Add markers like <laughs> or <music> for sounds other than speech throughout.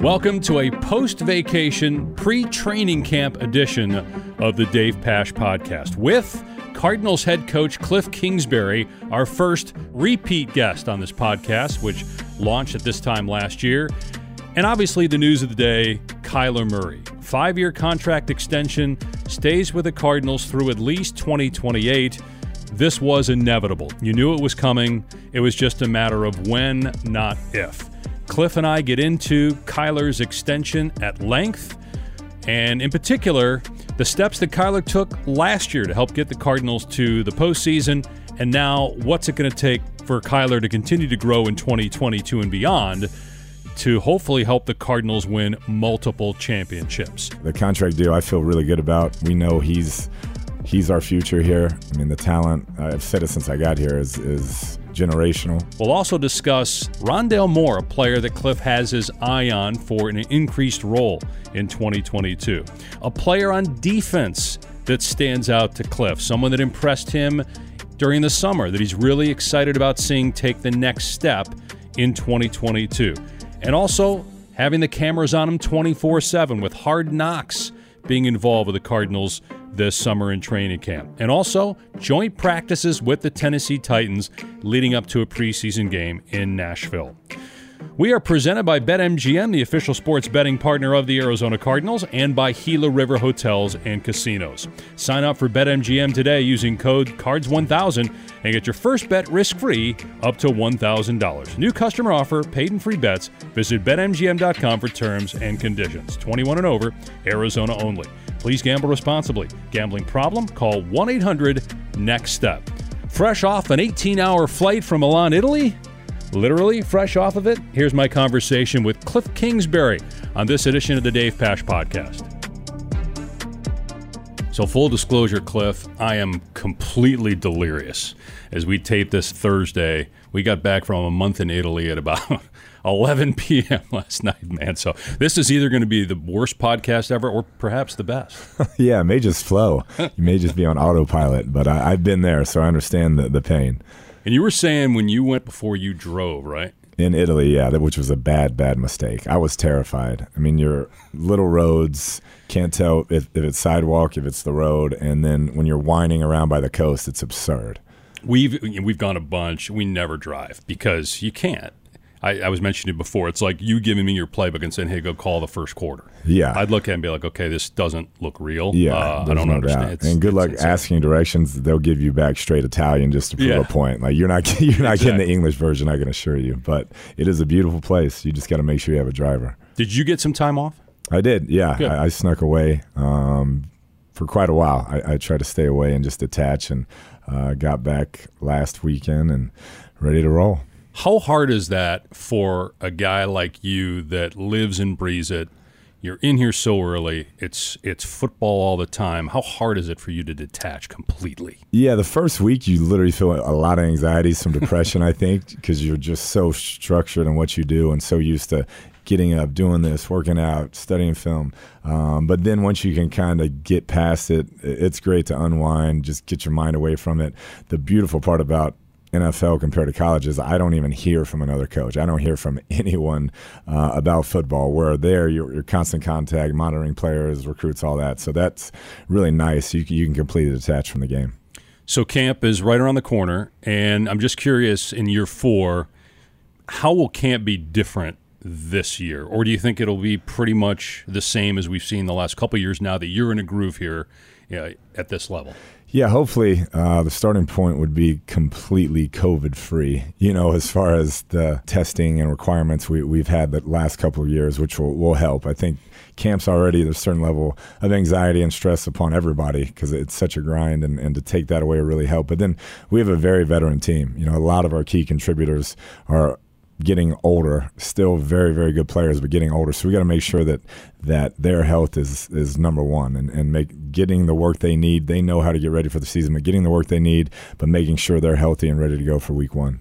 Welcome to a post vacation, pre training camp edition of the Dave Pasch podcast with Cardinals head coach Cliff Kingsbury, our first repeat guest on this podcast, which launched at this time last year. And obviously, the news of the day Kyler Murray. Five year contract extension, stays with the Cardinals through at least 2028. This was inevitable. You knew it was coming. It was just a matter of when, not if. Cliff and I get into Kyler's extension at length, and in particular, the steps that Kyler took last year to help get the Cardinals to the postseason, and now what's it going to take for Kyler to continue to grow in 2022 and beyond to hopefully help the Cardinals win multiple championships. The contract deal I feel really good about. We know he's he's our future here. I mean, the talent I've said it since I got here is is generational. We'll also discuss Rondale Moore, a player that Cliff has his eye on for an increased role in 2022. A player on defense that stands out to Cliff, someone that impressed him during the summer that he's really excited about seeing take the next step in 2022. And also having the cameras on him 24 7 with hard knocks being involved with the Cardinals this summer in training camp. And also joint practices with the Tennessee Titans leading up to a preseason game in Nashville. We are presented by BetMGM, the official sports betting partner of the Arizona Cardinals, and by Gila River Hotels and Casinos. Sign up for BetMGM today using code CARDS1000 and get your first bet risk free up to $1,000. New customer offer, paid and free bets. Visit BetMGM.com for terms and conditions. 21 and over, Arizona only. Please gamble responsibly. Gambling problem? Call 1 800 NEXT STEP. Fresh off an 18 hour flight from Milan, Italy? Literally fresh off of it, here's my conversation with Cliff Kingsbury on this edition of the Dave Pasch Podcast. So, full disclosure, Cliff, I am completely delirious. As we tape this Thursday, we got back from a month in Italy at about <laughs> 11 p.m. last night, man. So this is either going to be the worst podcast ever or perhaps the best. <laughs> yeah, it may just flow. you may just be on autopilot, but I, have been there, so I understand the, the pain. And you were saying when you went before you drove, right? In Italy, yeah, which was a bad, bad mistake. I was terrified. I mean, your little roads can't tell if, if it's sidewalk, if it's the road, and then when you're winding around by the coast, it's absurd. We've we've gone a bunch. We never drive because you can't. I, I, was mentioning it before. It's like you giving me your playbook and saying, "Hey, go call the first quarter." Yeah, I'd look at it and be like, "Okay, this doesn't look real." Yeah, uh, I don't no understand. and good luck asking directions. They'll give you back straight Italian just to prove yeah. a point. Like you're not <laughs> you're not exactly. getting the English version. I can assure you. But it is a beautiful place. You just got to make sure you have a driver. Did you get some time off? I did. Yeah, I, I, snuck away um, for quite a while. I, I, tried to stay away and just detach, and uh, got back last weekend and ready to roll. How hard is that for a guy like you that lives and breathes it? You're in here so early. It's it's football all the time. How hard is it for you to detach completely? Yeah, the first week you literally feel a lot of anxiety, some depression, I think, because you're just so structured in what you do and so used to getting up, doing this, working out, studying film. Um, but then once you can kind of get past it, it's great to unwind, just get your mind away from it. The beautiful part about NFL compared to colleges, I don't even hear from another coach. I don't hear from <laughs> anyone uh, about football. Where there, you're, you're, constant contact, monitoring players, recruits, all that. So that's really nice. You, you can completely detach from the game. So camp is right around the corner, and I'm just curious in year four, how will camp be different this year, or do you think it'll be pretty much the same as we've seen the last couple years now that you're in a groove here you know, at this level? Yeah, hopefully uh, the starting point would be completely COVID free. You know, as far as the testing and requirements we, we've had the last couple of years, which will, will help. I think camps already there's a certain level of anxiety and stress upon everybody because it's such a grind, and, and to take that away really help. But then we have a very veteran team. You know, a lot of our key contributors are getting older, still very, very good players, but getting older. So we got to make sure that that their health is is number one, and and make getting the work they need. They know how to get ready for the season, but getting the work they need, but making sure they're healthy and ready to go for week one.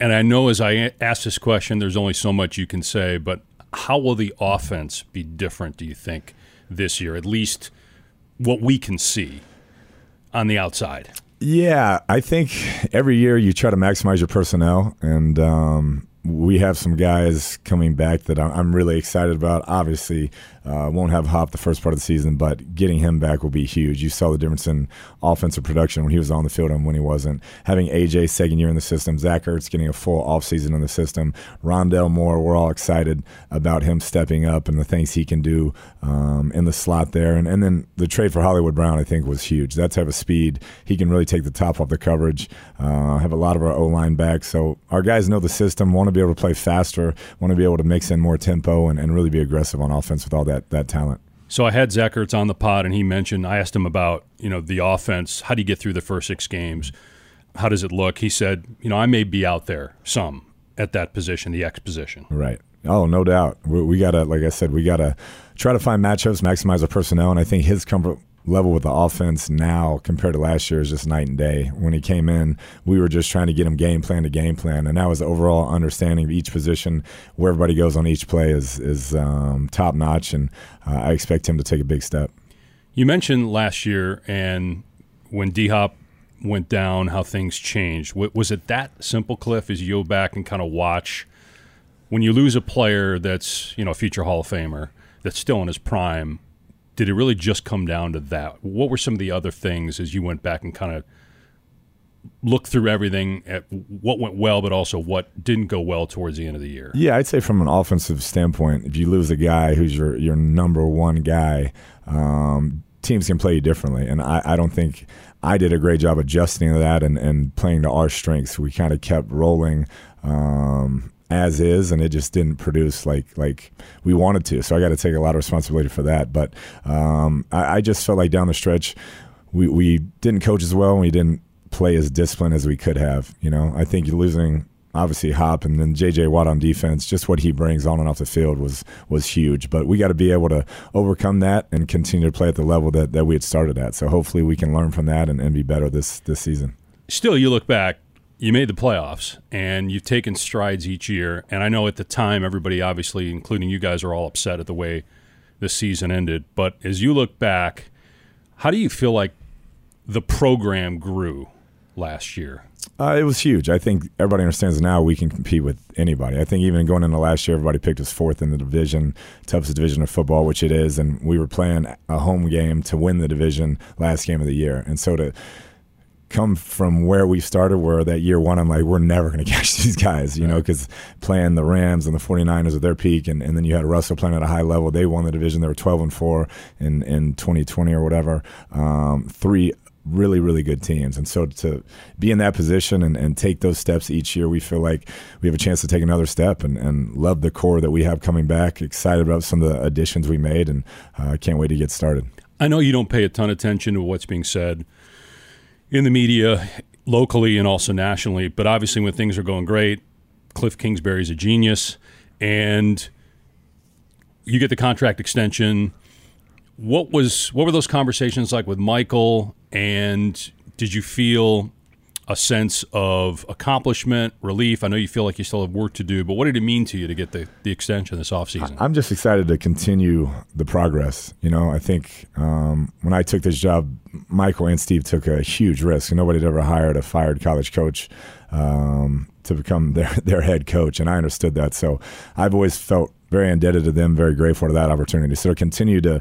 And I know as I ask this question, there's only so much you can say, but how will the offense be different? Do you think this year, at least what we can see on the outside? Yeah, I think every year you try to maximize your personnel and. Um, we have some guys coming back that I'm really excited about. Obviously, uh, won't have Hop the first part of the season, but getting him back will be huge. You saw the difference in offensive production when he was on the field and when he wasn't. Having AJ second year in the system, Zach Ertz getting a full offseason in the system, Rondale Moore, we're all excited about him stepping up and the things he can do um, in the slot there. And, and then the trade for Hollywood Brown, I think, was huge. That type of speed, he can really take the top off the coverage, uh, have a lot of our O line back. So our guys know the system, want to be able to play faster, want to be able to mix in more tempo and, and really be aggressive on offense with all that that that talent. So I had Zach Ertz on the pod, and he mentioned I asked him about you know the offense. How do you get through the first six games? How does it look? He said, you know, I may be out there some at that position, the X position. Right. Oh, no doubt. We, we gotta, like I said, we gotta try to find matchups, maximize our personnel, and I think his comfort level with the offense now compared to last year is just night and day. When he came in, we were just trying to get him game plan to game plan, and that was the overall understanding of each position, where everybody goes on each play is is um, top notch, and uh, I expect him to take a big step. You mentioned last year and when D Hop went down, how things changed. Was it that simple, Cliff? As you go back and kind of watch when you lose a player that's you know a future Hall of Famer that's still in his prime did it really just come down to that? What were some of the other things as you went back and kind of looked through everything at what went well, but also what didn't go well towards the end of the year? Yeah, I'd say from an offensive standpoint, if you lose a guy who's your your number one guy, um, teams can play you differently, and I, I don't think I did a great job adjusting to that and, and playing to our strengths. We kind of kept rolling. Um, as is, and it just didn't produce like like we wanted to. So I got to take a lot of responsibility for that. But um, I, I, just felt like down the stretch, we we didn't coach as well, and we didn't play as disciplined as we could have. You know, I think losing obviously Hop and then J.J. Watt on defense, just what he brings on and off the field was was huge. But we got to be able to overcome that and continue to play at the level that, that we had started at. So hopefully we can learn from that and, and be better this this season. Still, you look back you made the playoffs and you've taken strides each year. And I know at the time, everybody, obviously, including you guys, are all upset at the way the season ended. But as you look back, how do you feel like the program grew last year? Uh, it was huge. I think everybody understands now we can compete with anybody. I think even going into last year, everybody picked us fourth in the division, toughest division of football, which it is, and we were playing a home game to win the division last game of the year. And so to come from where we started, where that year one, I'm like, we're never going <laughs> to catch these guys, you know, because playing the Rams and the 49ers at their peak, and, and then you had Russell playing at a high level. They won the division. They were 12 and 4 in, in 2020 or whatever. Um, three really, really good teams. And so to be in that position and, and take those steps each year, we feel like we have a chance to take another step and, and love the core that we have coming back. Excited about some of the additions we made and uh, can't wait to get started. I know you don't pay a ton of attention to what's being said in the media locally and also nationally. But obviously, when things are going great, Cliff Kingsbury's a genius, and you get the contract extension. What was what were those conversations like with Michael? And did you feel a sense of accomplishment, relief? I know you feel like you still have work to do, but what did it mean to you to get the, the extension this offseason? I'm just excited to continue the progress. You know, I think um, when I took this job, Michael and Steve took a huge risk. Nobody had ever hired a fired college coach um, to become their, <laughs> their head coach, and I understood that. So I've always felt very indebted to them, very grateful to that opportunity. So to continue to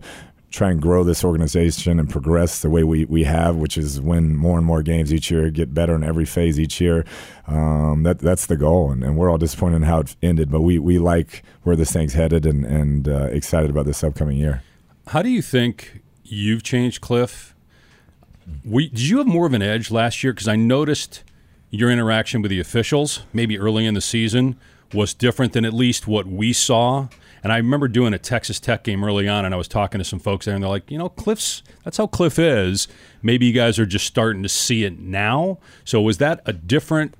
try and grow this organization and progress the way we, we have, which is win more and more games each year, get better in every phase each year. Um, that that's the goal, and, and, we're all disappointed in how it ended, but we, we like where this thing's headed and and uh, excited about this upcoming year. How do you think you've changed, Cliff? We, did you have more of an edge last year? Because I noticed your interaction with the officials, maybe early in the season, was different than at least what we saw and I remember doing a Texas Tech game early on, and I was talking to some folks there, and they're like, you know, Cliff's that's how Cliff is. Maybe you guys are just starting to see it now. So was that a different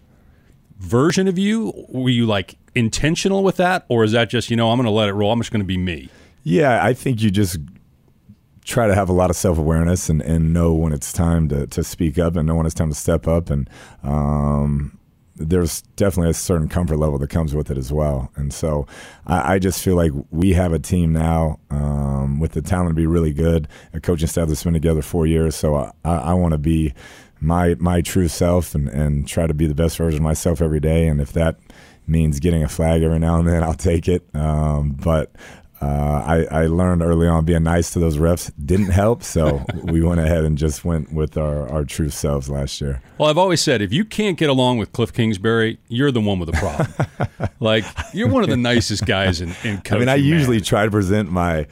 version of you? Were you like intentional with that, or is that just you know I'm going to let it roll? I'm just going to be me. Yeah, I think you just try to have a lot of self awareness and, and know when it's time to, to speak up and know when it's time to step up and um, there's definitely a certain comfort level that comes with it as well. And so I, I just feel like we have a team now um, with the talent to be really good, a coaching staff that's been together four years. So I, I want to be my my true self and, and try to be the best version of myself every day. And if that means getting a flag every now and then, <laughs> I'll take it. Um, but uh, I, I, learned early on being nice to those refs didn't help, so <laughs> we went ahead and just went with our, our true selves last year. Well, I've always said if you can't get along with Cliff Kingsbury, you're the one with the problem. <laughs> like you're one of the nicest guys in, in coaching. I mean, I man. usually try to present my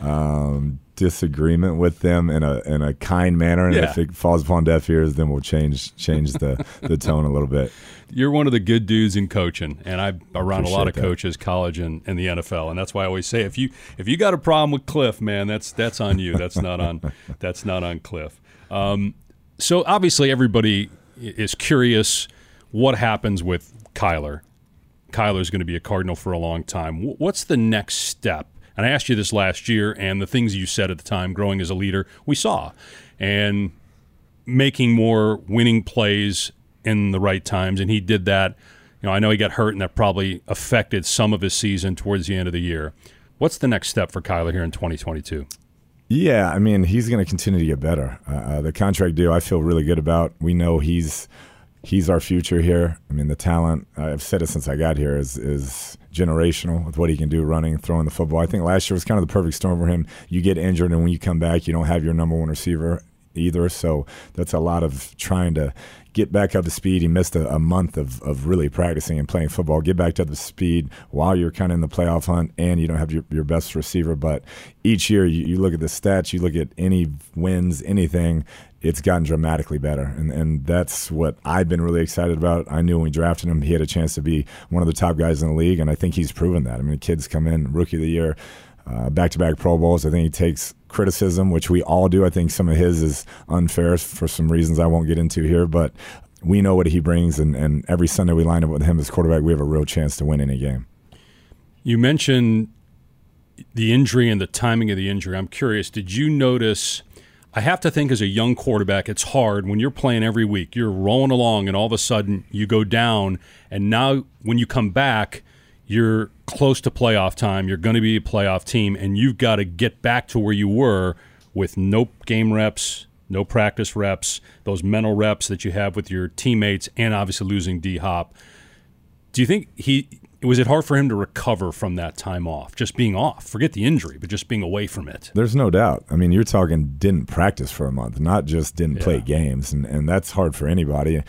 um, disagreement with them in a in a kind manner, and Yeah. if it falls upon deaf ears, then we'll change change the, the tone a little bit. You're one of the good dudes in coaching, and I'm around a lot of that. coaches, college and, and the NFL, and that's why I always say if you if you got a problem with Cliff, man, that's that's on you. That's not on <laughs> that's not on Cliff. Um, so obviously everybody is curious what happens with Kyler. Kyler's going to be a Cardinal for a long time. What's the next step? And I asked you this last year, and the things you said at the time, growing as a leader, we saw, and making more winning plays in the right times, and he did that. You know, I know he got hurt, and that probably affected some of his season towards the end of the year. What's the next step for Kyler here in 2022? Yeah, I mean, he's going to continue to get better. Uh, uh, the contract deal, I feel really good about. We know he's he's our future here. I mean, the talent I've said it since I got here is is generational with what he can do running, throwing the football. I think last year was kind of the perfect storm for him. You get injured, and when you come back, you don't have your number one receiver either. So that's a lot of trying to get back up to speed. He missed a, a month of, of really practicing and playing football. Get back to the speed while you're kind of in the playoff hunt and you don't have your, your best receiver. But each year you, you look at the stats, you look at any wins, anything, it's gotten dramatically better. And, and that's what I've been really excited about. I knew when we drafted him, he had a chance to be one of the top guys in the league. And I think he's proven that. I mean, kids come in, rookie of the year, back to back Pro Bowls. I think he takes criticism, which we all do. I think some of his is unfair for some reasons I won't get into here, but we know what he brings, and, and every Sunday we line up with him as quarterback, we have a real chance to win any game. You mentioned the injury and the timing of the injury. I'm curious, did you notice? I have to think as a young quarterback, it's hard when you're playing every week. You're rolling along, and all of a sudden you go down. And now, when you come back, you're close to playoff time. You're going to be a playoff team, and you've got to get back to where you were with no game reps, no practice reps, those mental reps that you have with your teammates, and obviously losing D Hop. Do you think he was it hard for him to recover from that time off, just being off? Forget the injury, but just being away from it. There's no doubt. I mean, you're talking didn't practice for a month, not just didn't play games, and, and that's hard for anybody.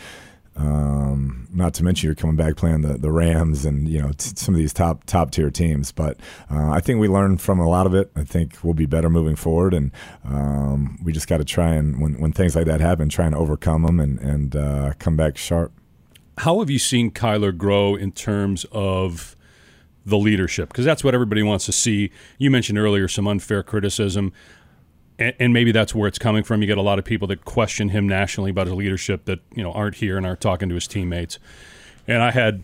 Um, not to mention you're coming back playing the, the Rams and you know t- some of these top top tier teams. But uh, I think we learned from a lot of it. I think we'll be better moving forward, and um, we just got to try and when, when things like that happen, try and overcome them and and uh, come back sharp. How have you seen Kyler grow in terms of the leadership? Because that's what everybody wants to see. You mentioned earlier some unfair criticism, and, and maybe that's where it's coming from. You get a lot of people that question him nationally about his leadership that you know aren't here and aren't talking to his teammates. And I had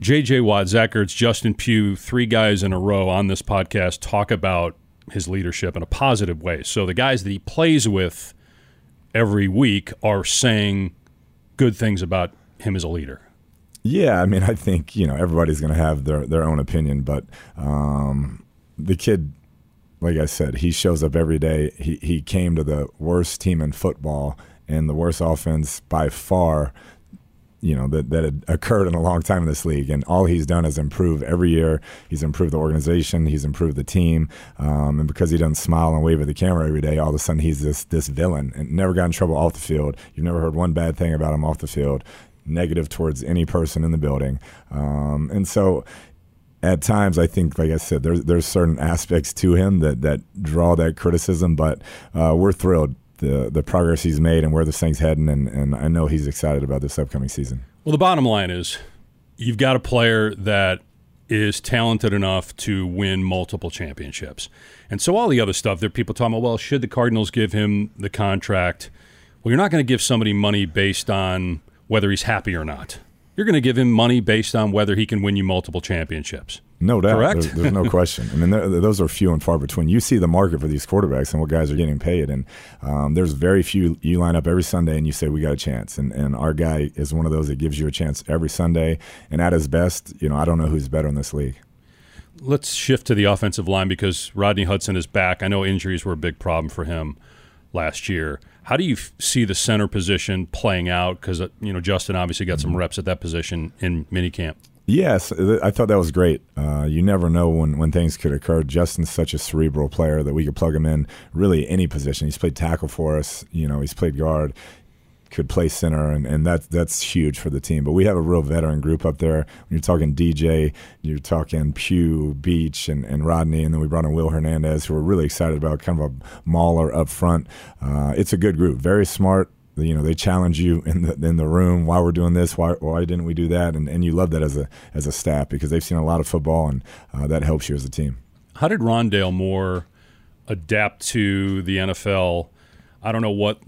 J.J. Watt, Zach Ertz, Justin Pugh, three guys in a row on this podcast talk about his leadership in a positive way. So the guys that he plays with every week are saying good things about him as a leader. Yeah, I mean, I think you know everybody's going to have their their own opinion, but um, the kid, like I said, he shows up every day. He he came to the worst team in football and the worst offense by far. You know that that had occurred in a long time in this league, and all he's done is improve every year. He's improved the organization, he's improved the team, um, and because he doesn't smile and wave at the camera every day, all of a sudden he's this this villain and never got in trouble off the field. You've never heard one bad thing about him off the field negative towards any person in the building. Um, and so at times, I think, like I said, there's there's certain aspects to him that, that draw that criticism, but uh, we're thrilled the the progress he's made and where this thing's heading, and, and I know he's excited about this upcoming season. Well, the bottom line is you've got a player that is talented enough to win multiple championships. And so all the other stuff, there are people talking about, well, should the Cardinals give him the contract? Well, you're not going to give somebody money based on whether he's happy or not. You're going to give him money based on whether he can win you multiple championships. No doubt. Correct? There's, there's no <laughs> question. I mean, there, those are few and far between. You see the market for these quarterbacks and what guys are getting paid, and um, there's very few. You line up every Sunday and you say we got a chance, and and our guy is one of those that gives you a chance every Sunday. And at his best, you know, I don't know who's better in this league. Let's shift to the offensive line because Rodney Hudson is back. I know injuries were a big problem for him last year. How do you f- see the center position playing out? Because uh, you know Justin obviously got some reps at that position in minicamp. Yes, I thought that was great. Uh, you never know when, when things could occur. Justin's such a cerebral player that we could plug him in really any position. He's played tackle for us. You know, he's played guard could play center, and, and that, that's huge for the team. But we have a real veteran group up there. When you're talking DJ, you're talking Pugh, Beach, and, and Rodney, and then we brought in Will Hernandez, who we're really excited about, kind of a mauler up front. Uh, it's a good group, very smart. You know, they challenge you in the in the room. Why we're doing this? Why why didn't we do that? And and you love that as a as a staff because they've seen a lot of football, and uh, that helps you as a team. How did Rondale Moore adapt to the NFL? I don't know what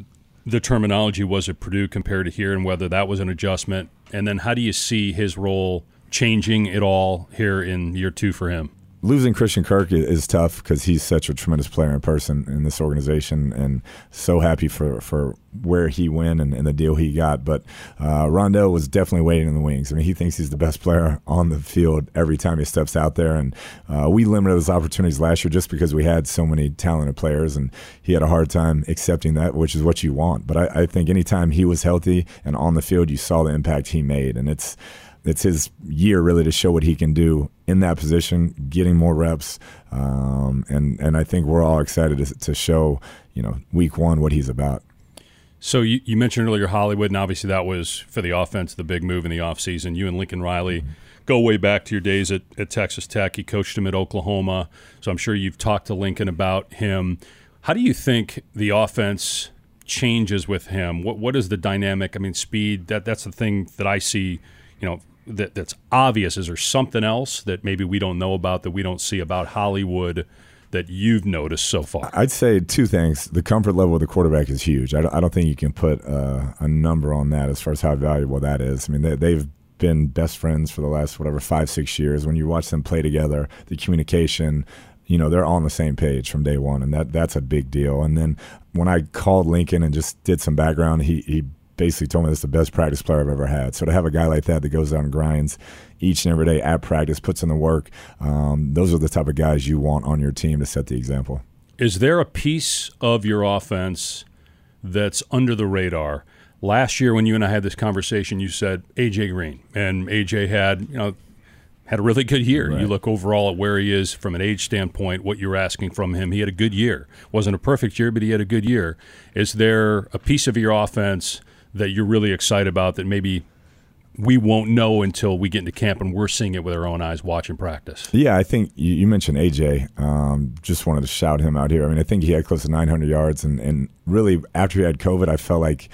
the terminology was at Purdue compared to here and whether that was an adjustment? And then how do you see his role changing at all here in year two for him? Losing Christian Kirk is tough because he's such a tremendous player in person in this organization, and so happy for, for where he went and, and the deal he got. But uh, was definitely waiting in the wings. I mean, he thinks he's the best player on the field every time he steps out there, and uh, we limited his opportunities last year just because we had so many talented players, and he had a hard time accepting that, which is what you want. But I, I think anytime he was healthy and on the field, you saw the impact he made, and it's it's his year really to show what he can do in that position, getting more reps, um, and and I think we're all excited to, to, show you know week one what he's about. So you, you, mentioned earlier Hollywood, and obviously that was for the offense the big move in the offseason. You and Lincoln Riley mm-hmm. go way back to your days at, at Texas Tech. He coached him at Oklahoma, so I'm sure you've talked to Lincoln about him. How do you think the offense changes with him? What what is the dynamic? I mean, speed. That that's the thing that I see. You know, that that's obvious? Is there something else that maybe we don't know about that we don't see about Hollywood? that you've noticed so far? I'd say two things. The comfort level of the quarterback is huge. I don't, think you can put uh, a number on that as far as how valuable that is. I mean, they, have been best friends for the last whatever five, six years. When you watch them play together, the communication, you know, they're on the same page from day one, and that that's a big deal. And then when I called Lincoln and just did some background, he he basically told me that's the best practice player I've ever had. So to have a guy like that that goes out and grinds each and every day at practice, puts in the work, um, those are the type of guys you want on your team to set the example. Is there a piece of your offense that's under the radar? Last year, when you and I had this conversation, you said AJ Green, and AJ had you know had a really good year. Right. You look overall at where he is from an age standpoint, what you're asking from him. He had a good year. wasn't a perfect year, but he had a good year. Is there a piece of your offense that you're really excited about that maybe we won't know until we get into camp and we're seeing it with our own eyes watching practice. Yeah, I think you, mentioned AJ. Um, just wanted to shout him out here. I mean, I think he had close to 900 yards, and, and really after he had COVID, I felt like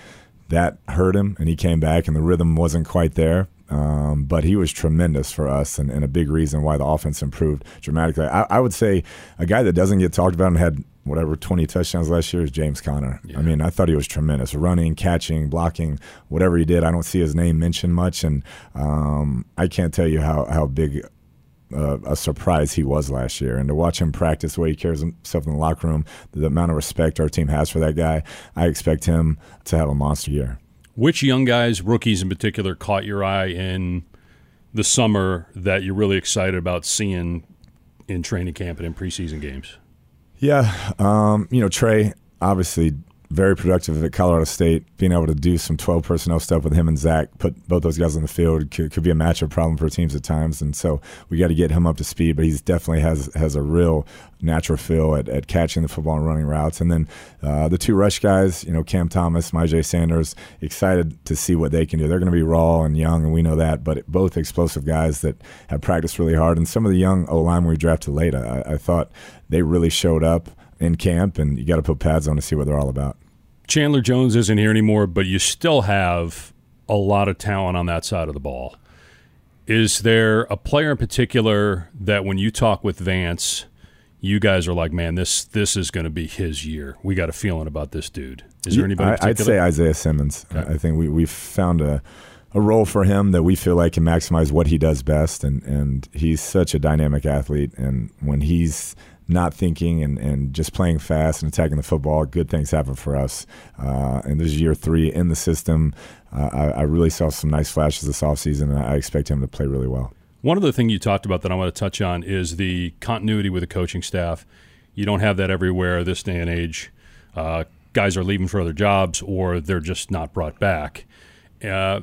that hurt him, and he came back, and the rhythm wasn't quite there. Um, but he was tremendous for us and, and, a big reason why the offense improved dramatically. I, I, would say a guy that doesn't get talked about and had whatever 20 touchdowns last year is James Conner. Yeah. I mean, I thought he was tremendous running, catching, blocking, whatever he did. I don't see his name mentioned much, and um, I can't tell you how, how big uh, a surprise he was last year. And to watch him practice the way he carries himself in the locker room, the amount of respect our team has for that guy, I expect him to have a monster year. Which young guys, rookies in particular, caught your eye in the summer that you're really excited about seeing in training camp and in preseason games? Yeah, um, you know Trey obviously very productive at Colorado State. Being able to do some 12 personnel stuff with him and Zach, put both those guys on the field could, could be a matchup problem for teams at times. And so we got to get him up to speed. But he's definitely has has a real natural feel at, at catching the football and running routes. And then uh, the two rush guys, you know, Cam Thomas, Myjai Sanders, excited to see what they can do. They're going to be raw and young, and we know that. But both explosive guys that have practiced really hard. And some of the young O line we drafted late, I, I thought they really showed up in camp, and you got to put pads on to see what they're all about. Chandler Jones isn't here anymore, but you still have a lot of talent on that side of the ball. Is there a player in particular that when you talk with Vance, you guys are like, man, this this is going to be his year. We got a feeling about this dude. Is there anybody? I, would say Isaiah Simmons. Okay. I think we we've found a a role for him that we feel like can maximize what he does best, and and he's such a dynamic athlete. And when he's not thinking and, and just playing fast and attacking the football, good things happen for us. Uh, and this is year three in the system. Uh, I, I, really saw some nice flashes this offseason, and I expect him to play really well. One of the things you talked about that I want to touch on is the continuity with the coaching staff. You don't have that everywhere this day and age. Uh, guys are leaving for other jobs or they're just not brought back. Uh,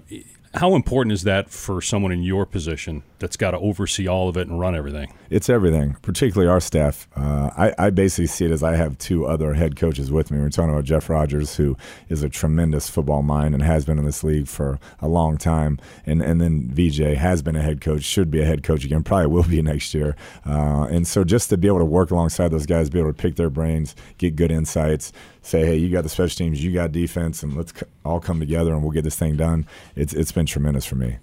How important is that for someone in your position that's got to oversee all of it and run everything? It's everything, particularly our staff. Uh, I, I, basically see it as I have two other head coaches with me. We're talking about Jeff Rodgers, who is a tremendous football mind and has been in this league for a long time, and and then VJ has been a head coach, should be a head coach again, probably will be <laughs> next year. Uh, and so just to be able to work alongside those guys, be able to pick their brains, get good insights, say, hey, you got the special teams, you got defense, and let's all come together and we'll get this thing done. It's it's been tremendous for me.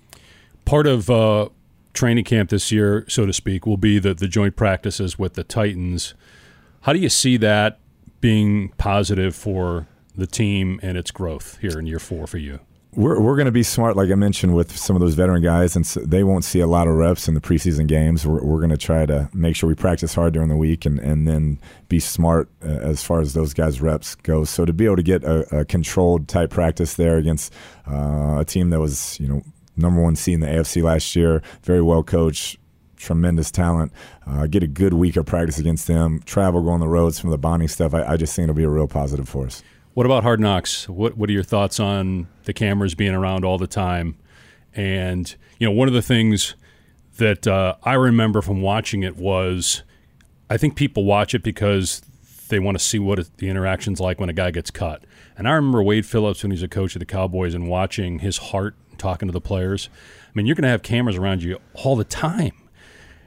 Part of uh, training camp this year, so to speak, will be the the joint practices with the Titans. How do you see that being positive for the team and its growth here in year four for you? We're we're going to be smart, like I mentioned, with some of those veteran guys, and so they won't see a lot of reps in the preseason games. We're, we're going to try to make sure we practice hard during the week, and, and then be smart uh, as far as those guys' reps go. So to be able to get a, a controlled type practice there against uh, a team that was you know number one seed in the AFC last year, very well coached, tremendous talent. Uh, get a good week of practice against them. Travel, go on the roads, some of the bonding stuff. I, I just think it'll be a real positive for us. What about Hard Knocks? What What are your thoughts on the cameras being around all the time? And you know, one of the things that uh, I remember from watching it was, I think people watch it because they want to see what it, the interaction's like when a guy gets cut. And I remember Wade Phillips when he's a coach of the Cowboys and watching his heart talking to the players. I mean, you're going to have cameras around you all the time.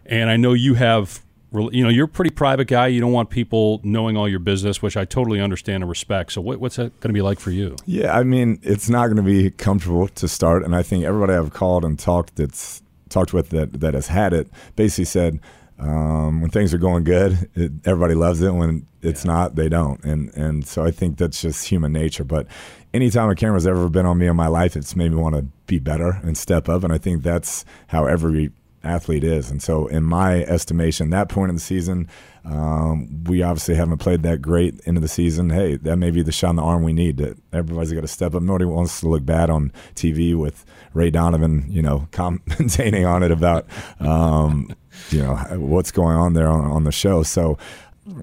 And I know you have you know, you're a pretty private guy. You don't want people knowing all your business, which I totally understand and respect. So, what, what's that going to be like for you? Yeah, I mean, it's not going to be comfortable to start, and I think everybody I've called and talked that's talked with that that has had it basically said um, when things are going good, it, everybody loves it. When it's yeah. not, they don't, and and so I think that's just human nature. But anytime a camera's ever been on me in my life, it's made me want to be better and step up, and I think that's how every athlete is. And so, in my estimation, that point in the season, um, we obviously haven't played that great into the season. Hey, that may be the shot in the arm we need. That everybody's got to step up. Nobody wants to look bad on TV with Ray Donovan, you know, <laughs> commentating on it about, um, you know, what's going on there on, on the show. So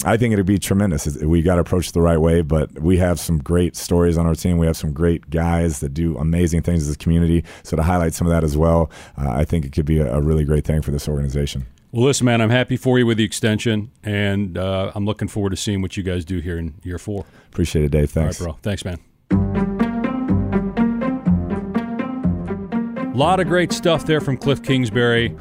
I think it'd be tremendous. We got to approach it the right way, but we have some great stories on our team. We have some great guys that do amazing things as a community. So to highlight some of that as well, uh, I think it could be a, a, really great thing for this organization. Well, listen, man, I'm happy for you with the extension, and uh, I'm looking forward to seeing what you guys do here in year four. Appreciate it, Dave. Thanks, bro. Thanks, man. A lot of great stuff there from Cliff Kingsbury.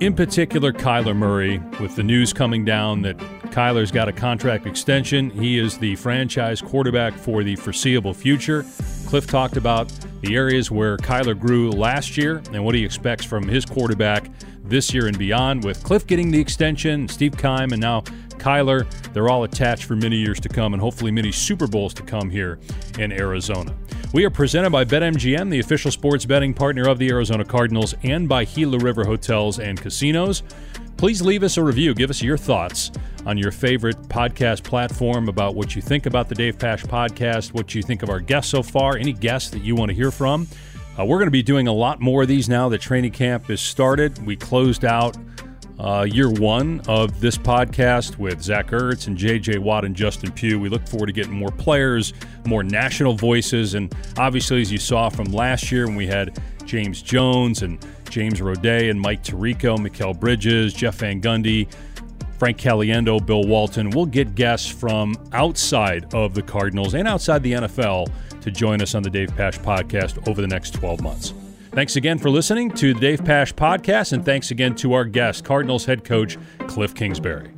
In particular, Kyler Murray, with the news coming down that Kyler's got a contract extension. He is the franchise quarterback for the foreseeable future. Cliff talked about the areas where Kyler grew last year and what he expects from his quarterback this year and beyond. With Cliff getting the extension, Steve Keim, and now Kyler, they're all attached for many years to come and hopefully many Super Bowls to come here in Arizona. We are presented by BetMGM, the official sports betting partner of the Arizona Cardinals, and by Gila River Hotels and Casinos. Please leave us a review. Give us your thoughts on your favorite podcast platform about what you think about the Dave Pasch podcast, what you think of our guests so far, any guests that you want to hear from. Uh, we're going to be doing a lot more of these now that training camp is started. We closed out uh, year one of this podcast with Zach Ertz and JJ Watt and Justin Pugh. We look forward to getting more players, more national voices, and obviously, as you saw from last year when we had James Jones and James Roday and Mike Tirico, Mikal Bridges, Jeff Van Gundy, Frank Caliendo, Bill Walton. We'll get guests from outside of the Cardinals and outside the NFL to join us on the Dave Pasch podcast over the next 12 months. Thanks again for listening to the Dave Pasch podcast, and thanks again to our guest, Cardinals head coach Cliff Kingsbury.